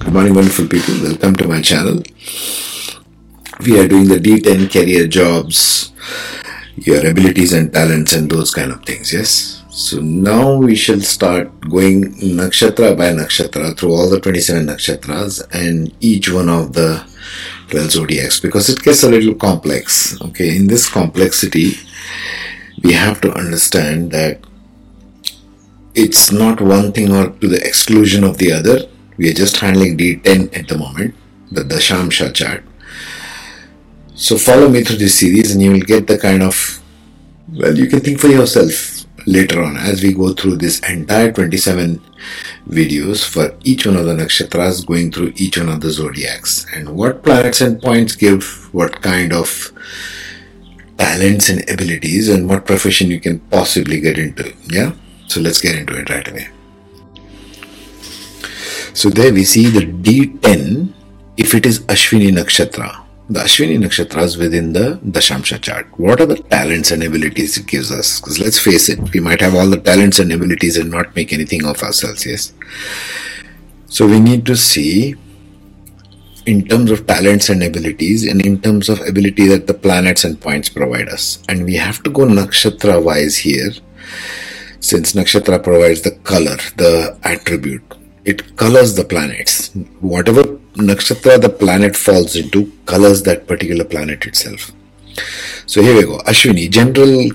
Good morning, wonderful people. Welcome to my channel. We are doing the D10 career jobs, your abilities and talents, and those kind of things. Yes. So now we shall start going nakshatra by nakshatra through all the 27 nakshatras and each one of the 12 zodiacs because it gets a little complex. Okay, in this complexity, we have to understand that it's not one thing or to the exclusion of the other. We are just handling D10 at the moment, the Dashamsha chart. So follow me through this series and you will get the kind of, well, you can think for yourself later on as we go through this entire 27 videos for each one of the nakshatras going through each one of the zodiacs. And what planets and points give what kind of talents and abilities and what profession you can possibly get into yeah? So let's get into it right away so there we see the d10 if it is ashwini nakshatra the Ashwini nakshatras within the Dashamsha chart. What are the talents and abilities it gives us? Because let's face it, we might have all the talents and abilities and not make anything of ourselves, yes? So we need to see in terms of talents and abilities and in terms of ability that the planets and points provide us. And we have to go nakshatra wise here since nakshatra provides the color, the attribute. It colors the planets. Whatever nakshatra the planet falls into colors that particular planet itself. So here we go. Ashwini, general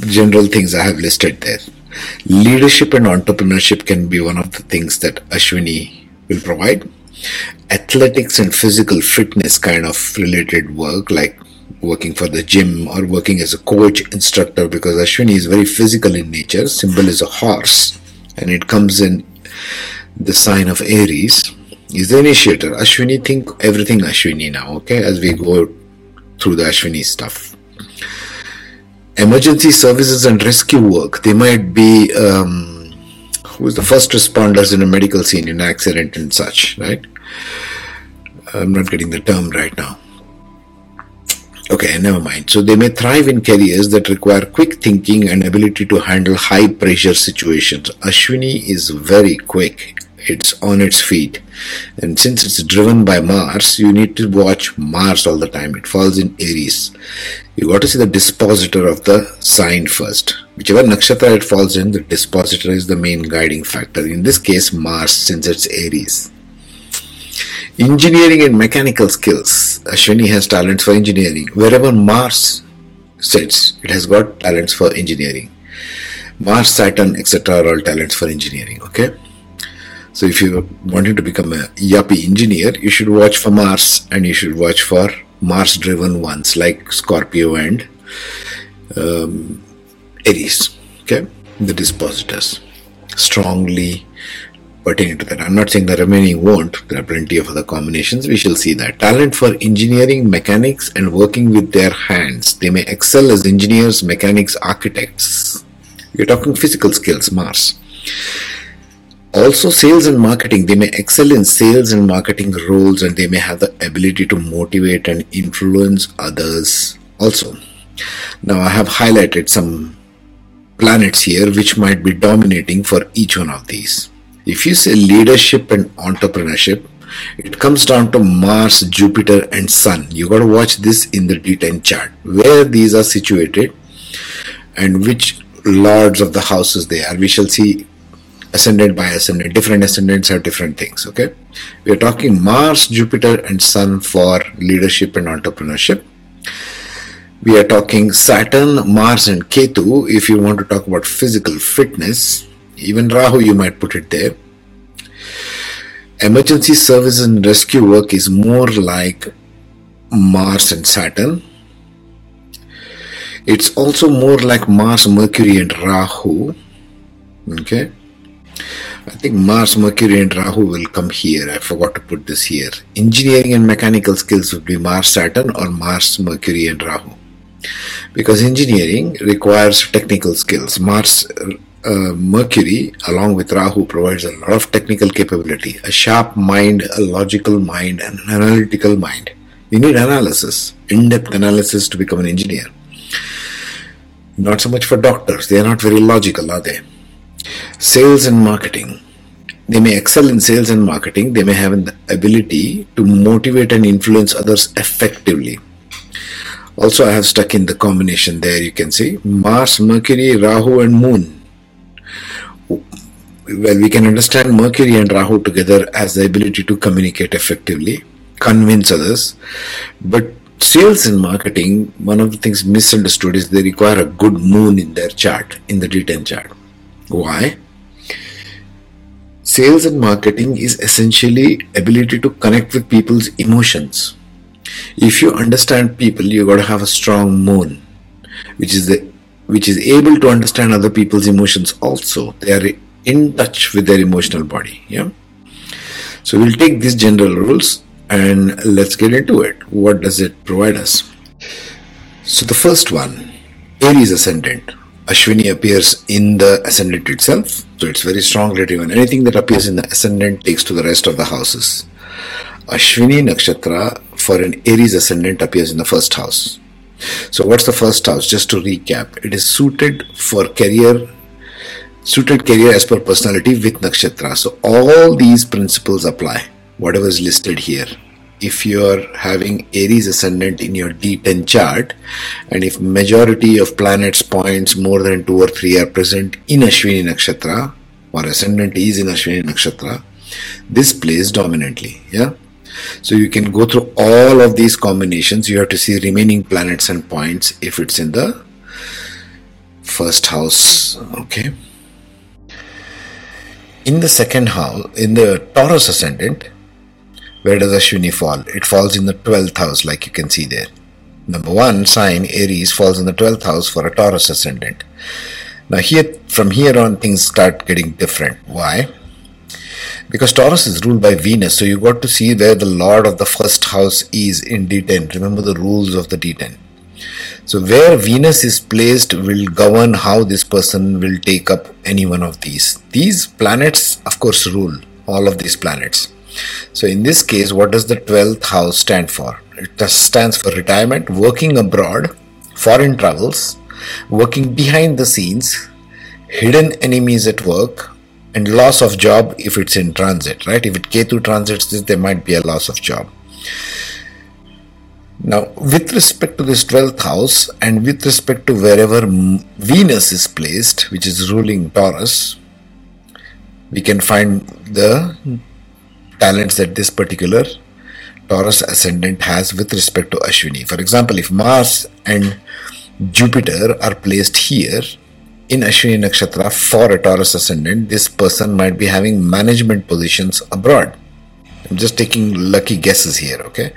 general things I have listed there. Leadership and entrepreneurship can be one of the things that Ashwini will provide. Athletics and physical fitness kind of related work like working for the gym or working as a coach instructor because Ashwini is very physical in nature. Symbol is a horse and it comes in the sign of Aries is the initiator. Ashwini think everything Ashwini now, okay, as we go through the Ashwini stuff. Emergency services and rescue work. They might be um, who's the first responders in a medical scene in an accident and such, right? I'm not getting the term right now. Okay, never mind. So they may thrive in careers that require quick thinking and ability to handle high pressure situations. Ashwini is very quick it's on its feet. And since it's driven by Mars, you need to watch Mars all the time. It falls in Aries. You got to see the dispositor of the sign first. Whichever nakshatra it falls in, the dispositor is the main guiding factor. In this case, Mars, since it's Aries. Engineering and mechanical skills. Ashwini has talents for engineering. Wherever Mars sits, it has got talents for engineering. Mars, Saturn, etc. are all talents for engineering. Okay. So if you're wanting to become a yuppie engineer, you should watch for Mars and you should watch for Mars driven ones like Scorpio and um, Aries. Okay, the dispositors strongly pertaining to that. I'm not saying the remaining won't. There are plenty of other combinations. We shall see that. Talent for engineering, mechanics, and working with their hands. They may excel as engineers, mechanics, architects. You're talking physical skills, Mars also sales and marketing they may excel in sales and marketing roles and they may have the ability to motivate and influence others also. Now i have highlighted some planets here which might be dominating for each one of these. If you say leadership and entrepreneurship it comes down to mars jupiter and sun. You got to watch this in the d10 chart. Where these are situated and which lords of the houses they are we shall see ascendant by ascendant. Different ascendants have different things. Okay, we are talking Mars, Jupiter, and Sun for leadership and entrepreneurship. We are talking Saturn, Mars, and Ketu if you want to talk about physical fitness. Even Rahu, you might put it there. Emergency service and rescue work is more like Mars and Saturn. It's also more like Mars, Mercury, and Rahu. Okay I think Mars, Mercury, and Rahu will come here. I forgot to put this here. Engineering and mechanical skills would be Mars, Saturn, or Mars, Mercury, and Rahu. Because engineering requires technical skills. Mars, uh, Mercury, along with Rahu, provides a lot of technical capability, a sharp mind, a logical mind, and an analytical mind. You need analysis, in depth analysis to become an engineer. Not so much for doctors, they are not very logical, are they? Sales and marketing. they may excel in sales and marketing. They may have the ability to motivate and influence others effectively. Also, I have stuck in the combination there. You can see Mars, Mercury, Rahu, and Moon. Well, we can understand Mercury and Rahu together as the ability to communicate effectively, convince others. But sales and marketing, one of the things misunderstood is they require a good moon in their chart, in the D10 chart. Why? Sales and marketing is essentially ability to connect with people's emotions. If you understand people, you got to have a strong moon, which is the which is able to understand other people's emotions also. They are in touch with their emotional body. Yeah. So we'll take these general rules and let's get into it. What does it provide us? So the first one, Aries ascendant. Ashwini appears in the ascendant itself, so it's very strong relative, and anything that appears in the ascendant takes to the rest of the houses. Ashwini Nakshatra for an Aries ascendant appears in the first house. So, what's the first house? Just to recap, it is suited for career, suited career as per personality with Nakshatra. So, all these principles apply, whatever is listed here if you're having Aries ascendant in your D10 chart and if majority of planets points more than 2 or 3 are present in Ashwini Nakshatra or ascendant is in Ashwini Nakshatra this plays dominantly yeah? So you can go through all of these combinations. You have to see remaining planets and points if it's in the first house okay? In the second house in the Taurus ascendant where does Ashwini fall? It falls in the 12th house, like you can see there. Number one sign, Aries, falls in the 12th house for a Taurus ascendant. Now, here, from here on, things start getting different. Why? Because Taurus is ruled by Venus, so you got to see where the Lord of the first house is in D10. Remember the rules of the D10. So, where Venus is placed will govern how this person will take up any one of these. These planets, of course, rule all of these planets. So in this case, what does the 12th house stand for? It stands for retirement, working abroad, foreign travels, working behind the scenes, hidden enemies at work, and loss of job if it's in transit, right? If it Ketu transits this, there might be a loss of job. Now, with respect to this 12th house and with respect to wherever Venus is placed, which is ruling Taurus, we can find the talents that this particular Taurus ascendant has with respect to Ashwini. For example, if Mars and Jupiter are placed here in Ashwini Nakshatra for a Taurus ascendant, this person might be having management positions abroad. I'm just taking lucky guesses here, okay?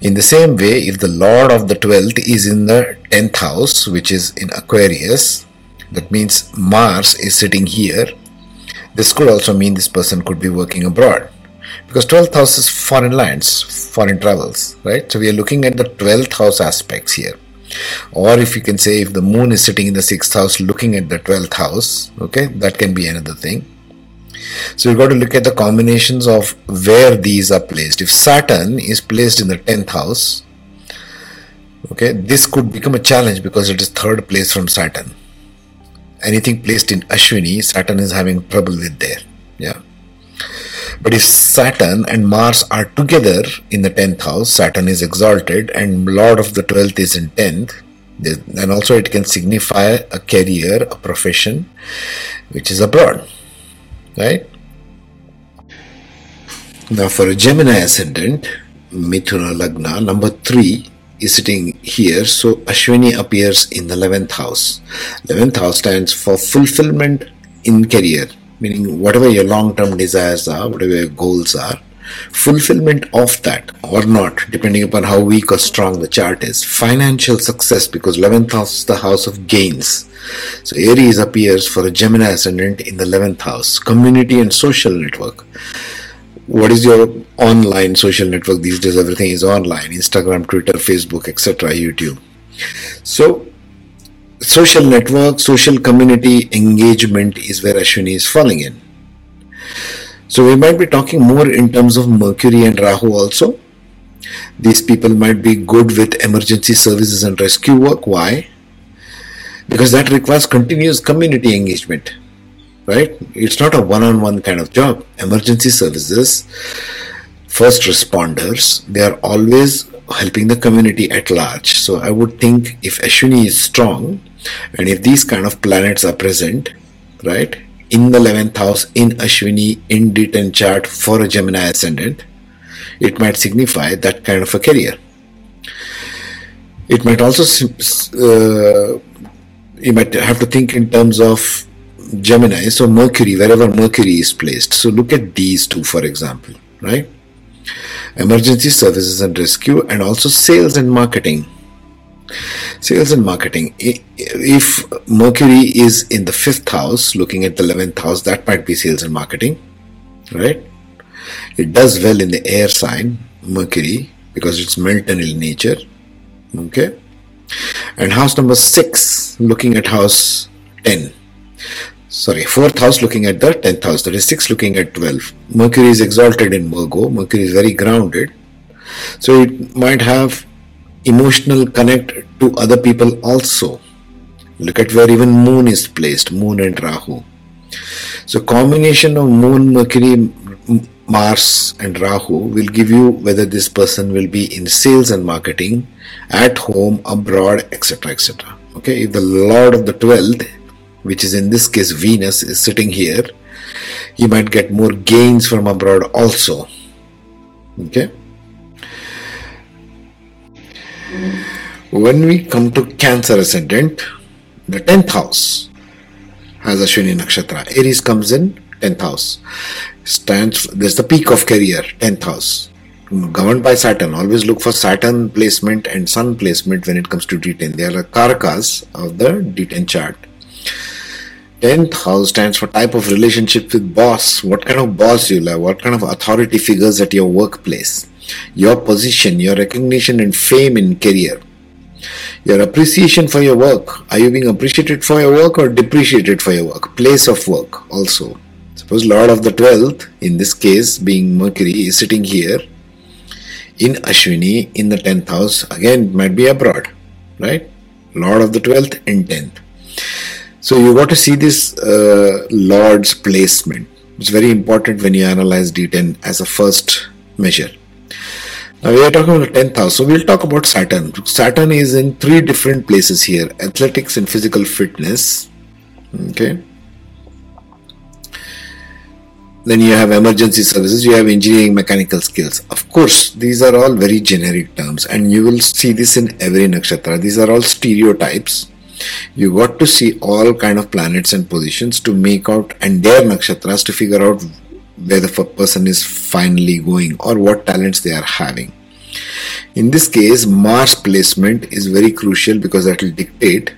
In the same way, if the Lord of the 12th is in the 10th house, which is in Aquarius, that means Mars is sitting here. This could also mean this person could be working abroad because 12th house is foreign lands, foreign travels, right? So we are looking at the 12th house aspects here. Or if you can say if the moon is sitting in the 6th house looking at the 12th house, okay, that can be another thing. So you've got to look at the combinations of where these are placed. If Saturn is placed in the 10th house, okay, this could become a challenge because it is third place from Saturn. Anything placed in Ashwini, Saturn is having trouble with there. Yeah. But if Saturn and Mars are together in the 10th house, Saturn is exalted and Lord of the 12th is in 10th, and also it can signify a career, a profession which is abroad. Right? Now, for a Gemini ascendant, Mithuna Lagna, number 3 is sitting here, so Ashwini appears in the 11th house. 11th house stands for fulfillment in career meaning whatever your long term desires are, whatever your goals are, fulfillment of that or not, depending upon how weak or strong the chart is. Financial success, because 11th house is the house of gains. So Aries appears for a Gemini ascendant in the 11th house. Community and social network. What is your online social network these days? Everything is online Instagram, Twitter, Facebook, etc., YouTube. So social network, social community engagement is where Ashwini is falling in. So we might be talking more in terms of Mercury and Rahu also. These people might be good with emergency services and rescue work. Why? Because that requires continuous community engagement. right? It's not a one-on-one kind of job. Emergency services, first responders, they are always helping the community at large. So I would think if Ashwini is strong and if these kind of planets are present, right, in the 11th house, in Ashwini, in D10 chart for a Gemini ascendant, it might signify that kind of a career. It might also, uh, you might have to think in terms of Gemini, so Mercury, wherever Mercury is placed. So look at these two, for example, right? emergency services and rescue, and also sales and marketing. Sales and marketing. If Mercury is in the fifth house, looking at the 11th house, that might be sales and marketing, right? It does well in the air sign, Mercury, because it's melton in nature, okay? And house number six, looking at house 10 sorry, fourth house looking at the 10th house, that is 6 looking at 12. Mercury is exalted in Virgo, Mercury is very grounded. So it might have emotional connect to other people also. Look at where even Moon is placed, Moon and Rahu. So combination of Moon, Mercury, Mars and Rahu will give you whether this person will be in sales and marketing, at home, abroad, etc. etc. Okay, if the Lord of the 12th which is in this case Venus, is sitting here, you might get more gains from abroad also. Okay. When we come to Cancer ascendant, the 10th house has Ashwini Nakshatra. Aries comes in 10th house. Stands, there's the peak of career, 10th house. Governed by Saturn. Always look for Saturn placement and Sun placement when it comes to D10. They are the karakas of the D10 chart. 10th house stands for type of relationship with boss. What kind of boss you have? What kind of authority figures at your workplace? Your position, your recognition and fame in career. Your appreciation for your work. Are you being appreciated for your work or depreciated for your work? Place of work also. Suppose Lord of the 12th, in this case being Mercury, is sitting here in Ashwini in the 10th house. Again, it might be abroad, right? Lord of the 12th in 10th. So you got to see this uh, Lord's placement. It's very important when you analyze D10 as a first measure. Now we are talking about the 10th house. So we'll talk about Saturn. Saturn is in three different places here. Athletics and physical fitness. Okay. Then you have emergency services, you have engineering mechanical skills. Of course, these are all very generic terms and you will see this in every nakshatra. These are all stereotypes you got to see all kind of planets and positions to make out and their nakshatras to figure out where the person is finally going or what talents they are having. In this case mars placement is very crucial because that will dictate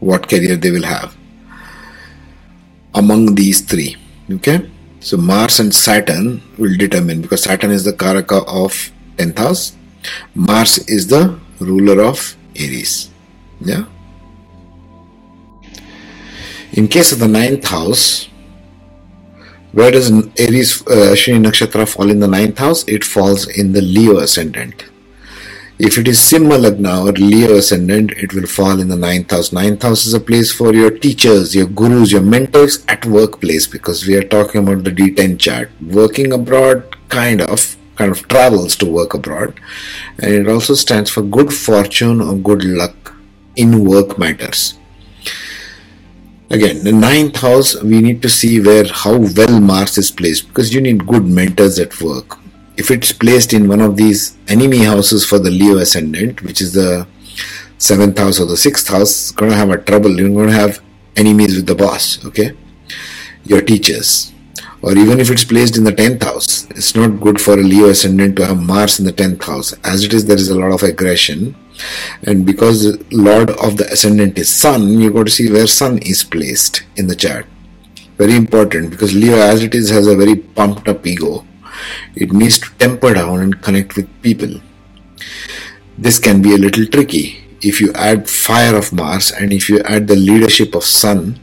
what career they will have among these three okay? So mars and saturn will determine because saturn is the karaka of 10th house mars is the ruler of aries yeah in case of the ninth house, where does Aries uh, Ashwini Nakshatra fall in the ninth house? It falls in the Leo ascendant. If it is Simha Lagna or Leo ascendant, it will fall in the ninth house. Ninth house is a place for your teachers, your gurus, your mentors at workplace because we are talking about the D10 chart. Working abroad, kind of, kind of travels to work abroad. And it also stands for good fortune or good luck in work matters. Again, the ninth house, we need to see where how well Mars is placed because you need good mentors at work. If it's placed in one of these enemy houses for the Leo ascendant, which is the seventh house or the sixth house, going to have a trouble. You're going to have enemies with the boss. Okay, your teachers, or even if it's placed in the 10th house, it's not good for a Leo ascendant to have Mars in the 10th house. As it is, there is a lot of aggression and because lord of the ascendant is sun you got to see where sun is placed in the chart. Very important because leo as it is has a very pumped up ego. It needs to temper down and connect with people. This can be a little tricky. If you add fire of mars and if you add the leadership of sun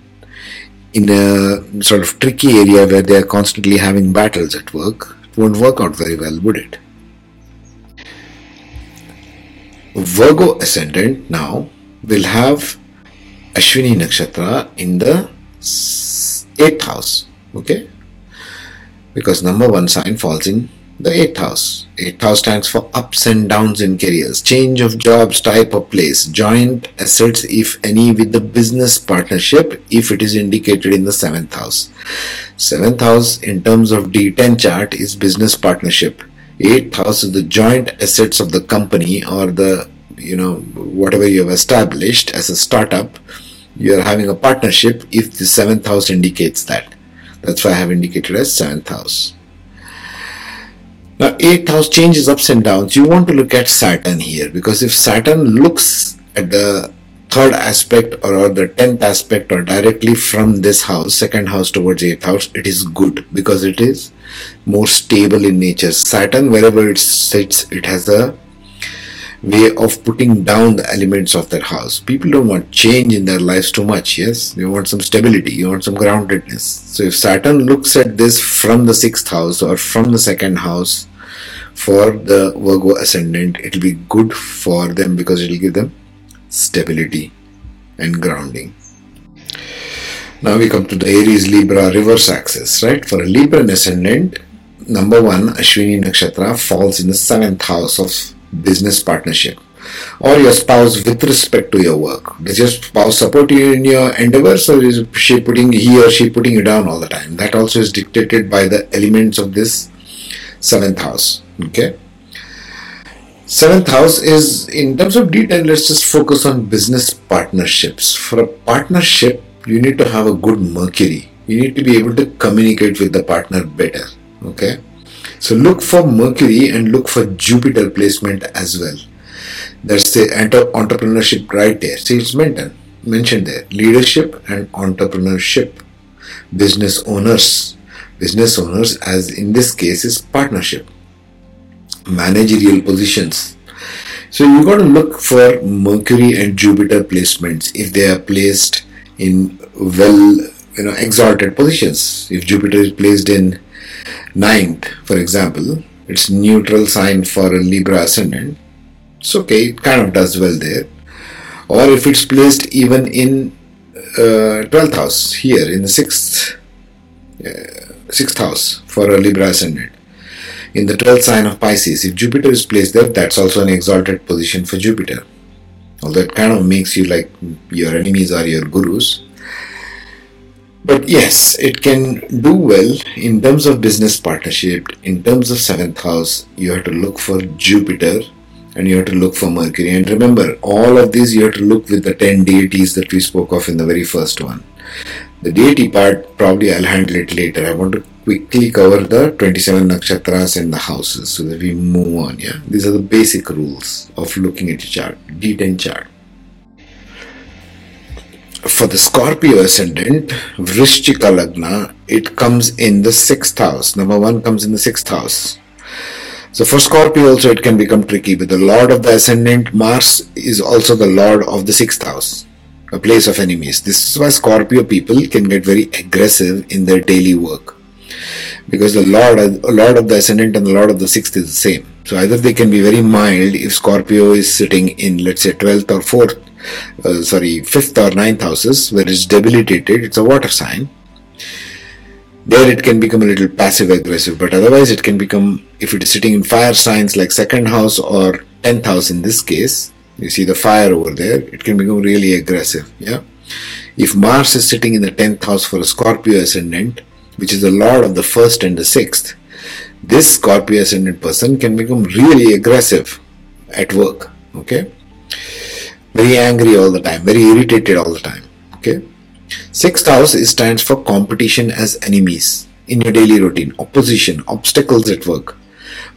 in a sort of tricky area where they are constantly having battles at work it won't work out very well would it Virgo ascendant now will have Ashwini Nakshatra in the 8th house. Okay? Because number one sign falls in the 8th house. 8th house stands for ups and downs in careers, change of jobs, type of place, joint assets, if any, with the business partnership, if it is indicated in the 7th house. 7th house, in terms of D10 chart, is business partnership. 8th house is the joint assets of the company or the, you know, whatever you have established as a startup. You are having a partnership if the 7th house indicates that. That's why I have indicated as 7th house. Now, eighth house changes ups and downs. You want to look at Saturn here because if Saturn looks at the third aspect or, or the tenth aspect or directly from this house, second house towards eighth house, it is good because it is more stable in nature. Saturn, wherever it sits, it has a way of putting down the elements of that house. People don't want change in their lives too much, yes? They want some stability, you want some groundedness. So if Saturn looks at this from the sixth house or from the second house for the Virgo ascendant, it will be good for them because it will give them stability and grounding. Now we come to the Aries Libra reverse axis, right? For a Libra ascendant, number one, Ashwini Nakshatra falls in the seventh house of business partnership or your spouse with respect to your work. Does your spouse support you in your endeavors or is she putting he or she putting you down all the time? That also is dictated by the elements of this seventh house. Okay. Seventh house is in terms of detail, let's just focus on business partnerships. For a partnership, you need to have a good Mercury. You need to be able to communicate with the partner better. Okay so look for Mercury and look for Jupiter placement as well. That's the entrepreneurship right there. See, it's mentioned, mentioned there. Leadership and entrepreneurship. Business owners. Business owners, as in this case, is partnership. Managerial positions. So you got to look for Mercury and Jupiter placements if they are placed in well, you know, exalted positions. If Jupiter is placed in ninth, for example, it's neutral sign for a Libra ascendant. It's okay, it kind of does well there. Or if it's placed even in uh, 12th house, here in the 6th, uh, 6th house for a Libra ascendant. In the 12th sign of Pisces, if Jupiter is placed there, that's also an exalted position for Jupiter. Although it kind of makes you like your enemies are your gurus. But yes, it can do well in terms of business partnership. In terms of seventh house, you have to look for Jupiter and you have to look for Mercury. And remember, all of these you have to look with the 10 deities that we spoke of in the very first one. The deity part, probably I'll handle it later. I want to quickly cover the 27 nakshatras and the houses so that we move on. Yeah, these are the basic rules of looking at a chart, D10 chart for the Scorpio ascendant, Vrishchika Lagna, it comes in the sixth house. Number one comes in the sixth house. So for Scorpio also it can become tricky, but the Lord of the ascendant, Mars, is also the Lord of the sixth house, a place of enemies. This is why Scorpio people can get very aggressive in their daily work. Because the Lord, Lord of the ascendant and the Lord of the sixth is the same. So either they can be very mild if Scorpio is sitting in, let's say, 12th or 4th uh, sorry, fifth or ninth houses where it's debilitated, it's a water sign. There it can become a little passive aggressive, but otherwise it can become, if it is sitting in fire signs like second house or tenth house in this case, you see the fire over there, it can become really aggressive. Yeah. If Mars is sitting in the tenth house for a Scorpio ascendant, which is the lord of the first and the sixth, this Scorpio ascendant person can become really aggressive at work. Okay very angry all the time, very irritated all the time. Okay. Sixth house stands for competition as enemies in your daily routine, opposition, obstacles at work.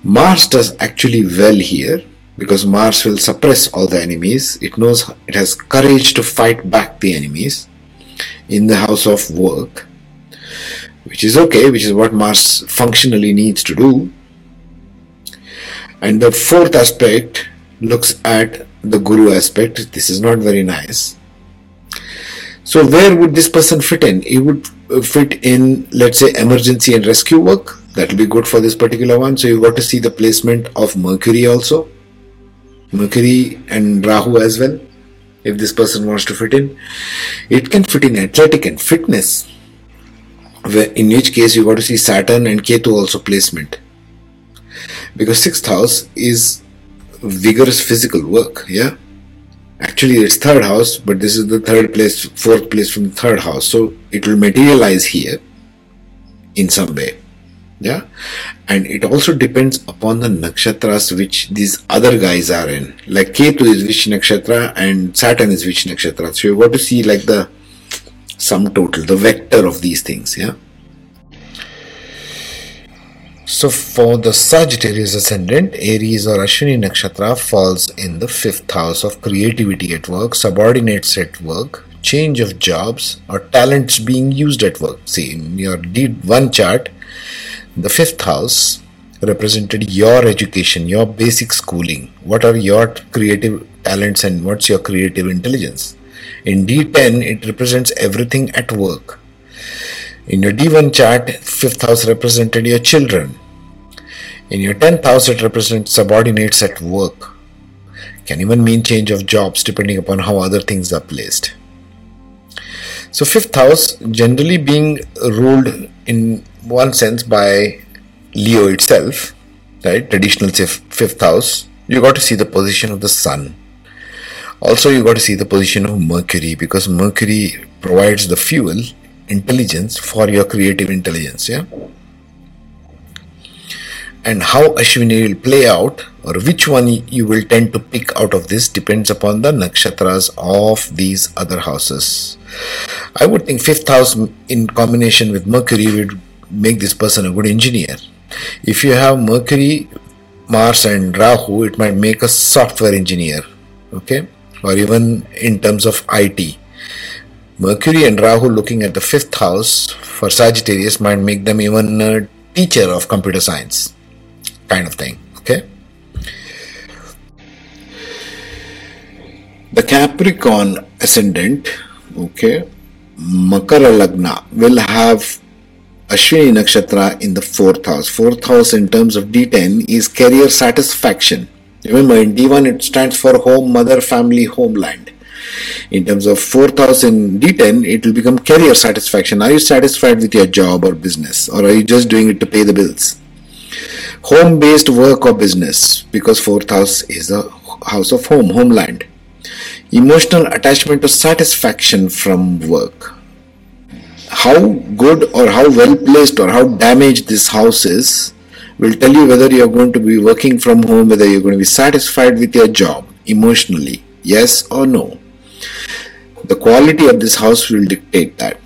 Mars does actually well here because Mars will suppress all the enemies. It knows it has courage to fight back the enemies in the house of work, which is okay, which is what Mars functionally needs to do. And the fourth aspect looks at the guru aspect. This is not very nice. So where would this person fit in? He would uh, fit in, let's say, emergency and rescue work. That will be good for this particular one. So you got to see the placement of Mercury also. Mercury and Rahu as well. If this person wants to fit in, it can fit in athletic and fitness. in which case you got to see Saturn and Ketu also placement. Because sixth house is vigorous physical work, yeah. Actually, it's third house, but this is the third place, fourth place from the third house, so it will materialize here in some way, yeah. And it also depends upon the nakshatras which these other guys are in. Like Ketu is which nakshatra and Saturn is which nakshatra. So you got to see like the sum total, the vector of these things, yeah. So for the Sagittarius ascendant, Aries or Ashwini Nakshatra falls in the fifth house of creativity at work, subordinates at work, change of jobs, or talents being used at work. See, in your D1 chart, the fifth house represented your education, your basic schooling. What are your creative talents and what's your creative intelligence? In D10, it represents everything at work. In your D1 chart, fifth house represented your children. In your 10th house, it represents subordinates at work. Can even mean change of jobs depending upon how other things are placed. So, fifth house generally being ruled in one sense by Leo itself, right? Traditional fifth house. You got to see the position of the sun. Also, you got to see the position of Mercury because Mercury provides the fuel intelligence for your creative intelligence. Yeah. And how Ashwini will play out, or which one you will tend to pick out of this, depends upon the nakshatras of these other houses. I would think fifth house in combination with Mercury would make this person a good engineer. If you have Mercury, Mars, and Rahu, it might make a software engineer, okay, or even in terms of IT. Mercury and Rahu looking at the fifth house for Sagittarius might make them even a teacher of computer science, kind of thing. Okay. The Capricorn ascendant, okay, Makara Lagna will have Ashwini Nakshatra in the fourth house. Fourth house in terms of D10 is career satisfaction. Remember, in D1 it stands for home, mother, family, homeland in terms of 4000 d10 it will become career satisfaction. Are you satisfied with your job or business? Or are you just doing it to pay the bills? Home based work or business? Because fourth house is the house of home homeland. Emotional attachment to satisfaction from work. How good or how well placed or how damaged this house is will tell you whether you're going to be working from home whether you're going to be satisfied with your job emotionally yes or no the quality of this house will dictate that.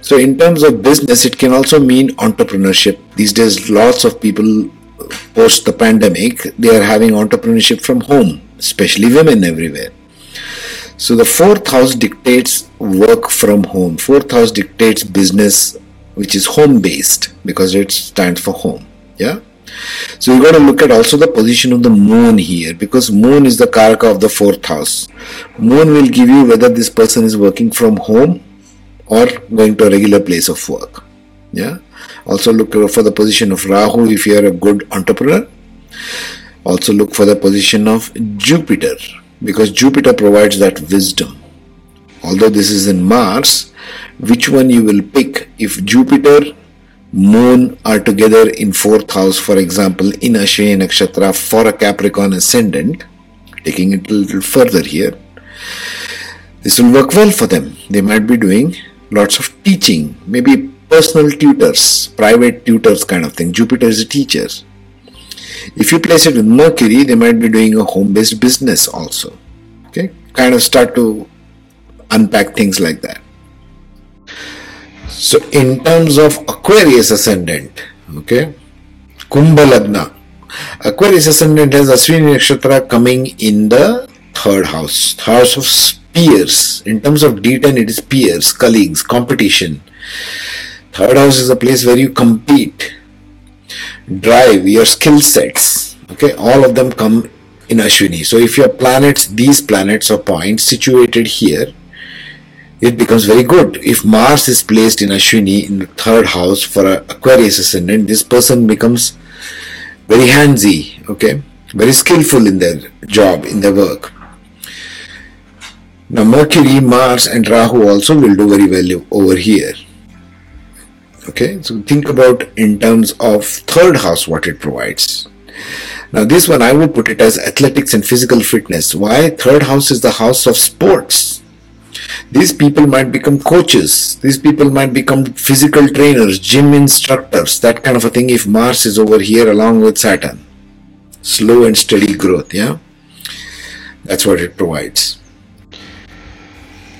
So, in terms of business, it can also mean entrepreneurship. These days, lots of people uh, post the pandemic, they are having entrepreneurship from home, especially women everywhere. So, the fourth house dictates work from home. Fourth house dictates business, which is home based because it stands for home. Yeah. So you got to look at also the position of the moon here because moon is the karaka of the fourth house. Moon will give you whether this person is working from home or going to a regular place of work. Yeah. Also look for the position of Rahu if you are a good entrepreneur. Also look for the position of Jupiter because Jupiter provides that wisdom. Although this is in Mars, which one you will pick if Jupiter moon are together in fourth house, for example, in Ashwini Nakshatra for a Capricorn ascendant, taking it a little further here, this will work well for them. They might be doing lots of teaching, maybe personal tutors, private tutors kind of thing. Jupiter is a teacher. If you place it with Mercury, they might be doing a home based business also. Okay, kind of start to unpack things like that. So, in terms of Aquarius ascendant, okay, Kumbha Lagna, Aquarius ascendant has Ashwini Nakshatra coming in the third house, house of peers. In terms of D10, it is peers, colleagues, competition. Third house is a place where you compete, drive your skill sets. Okay, all of them come in Ashwini. So if your planets, these planets or points situated here, it becomes very good. If Mars is placed in Ashwini in the third house for Aquarius ascendant, this person becomes very handsy, okay, very skillful in their job, in their work. Now, Mercury, Mars, and Rahu also will do very well over here. Okay, so think about in terms of third house what it provides. Now, this one I would put it as athletics and physical fitness. Why? Third house is the house of sports. These people might become coaches. These people might become physical trainers, gym instructors, that kind of a thing if Mars is over here along with Saturn. Slow and steady growth, yeah? That's what it provides.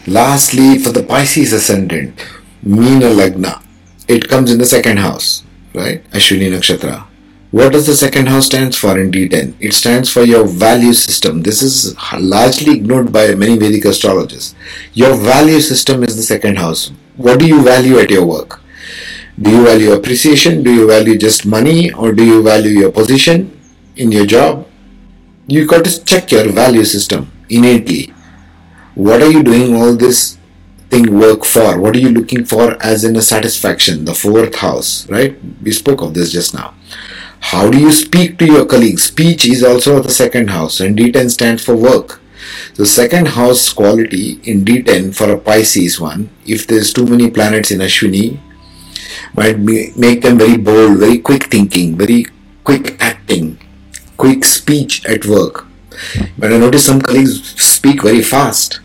Lastly, for the Pisces ascendant, Meena Lagna, it comes in the second house, right? Ashwini Nakshatra. What does the second house stands for in D10? It stands for your value system. This is largely ignored by many Vedic astrologers. Your value system is the second house. What do you value at your work? Do you value appreciation? Do you value just money? Or do you value your position in your job? You got to check your value system innately. What are you doing all this thing work for? What are you looking for as in a satisfaction? The fourth house, right? We spoke of this just now. How do you speak to your colleagues? Speech is also the second house, and D10 stands for work. The second house quality in D10 for a Pisces one, if there's too many planets in Ashwini, might be, make them very bold, very quick thinking, very quick acting, quick speech at work. But I notice some colleagues speak very fast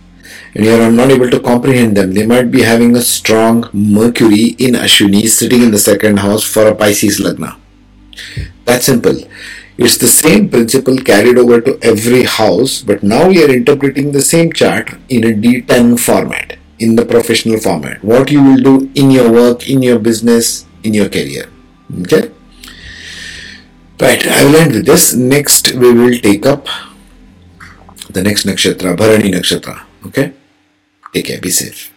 and you are not able to comprehend them. They might be having a strong Mercury in Ashwini sitting in the second house for a Pisces Lagna. That's simple. It's the same principle carried over to every house, but now we are interpreting the same chart in a D10 format, in the professional format. What you will do in your work, in your business, in your career. Okay? Right, I will end with this. Next, we will take up the next nakshatra, Bharani nakshatra. Okay? Take care, be safe.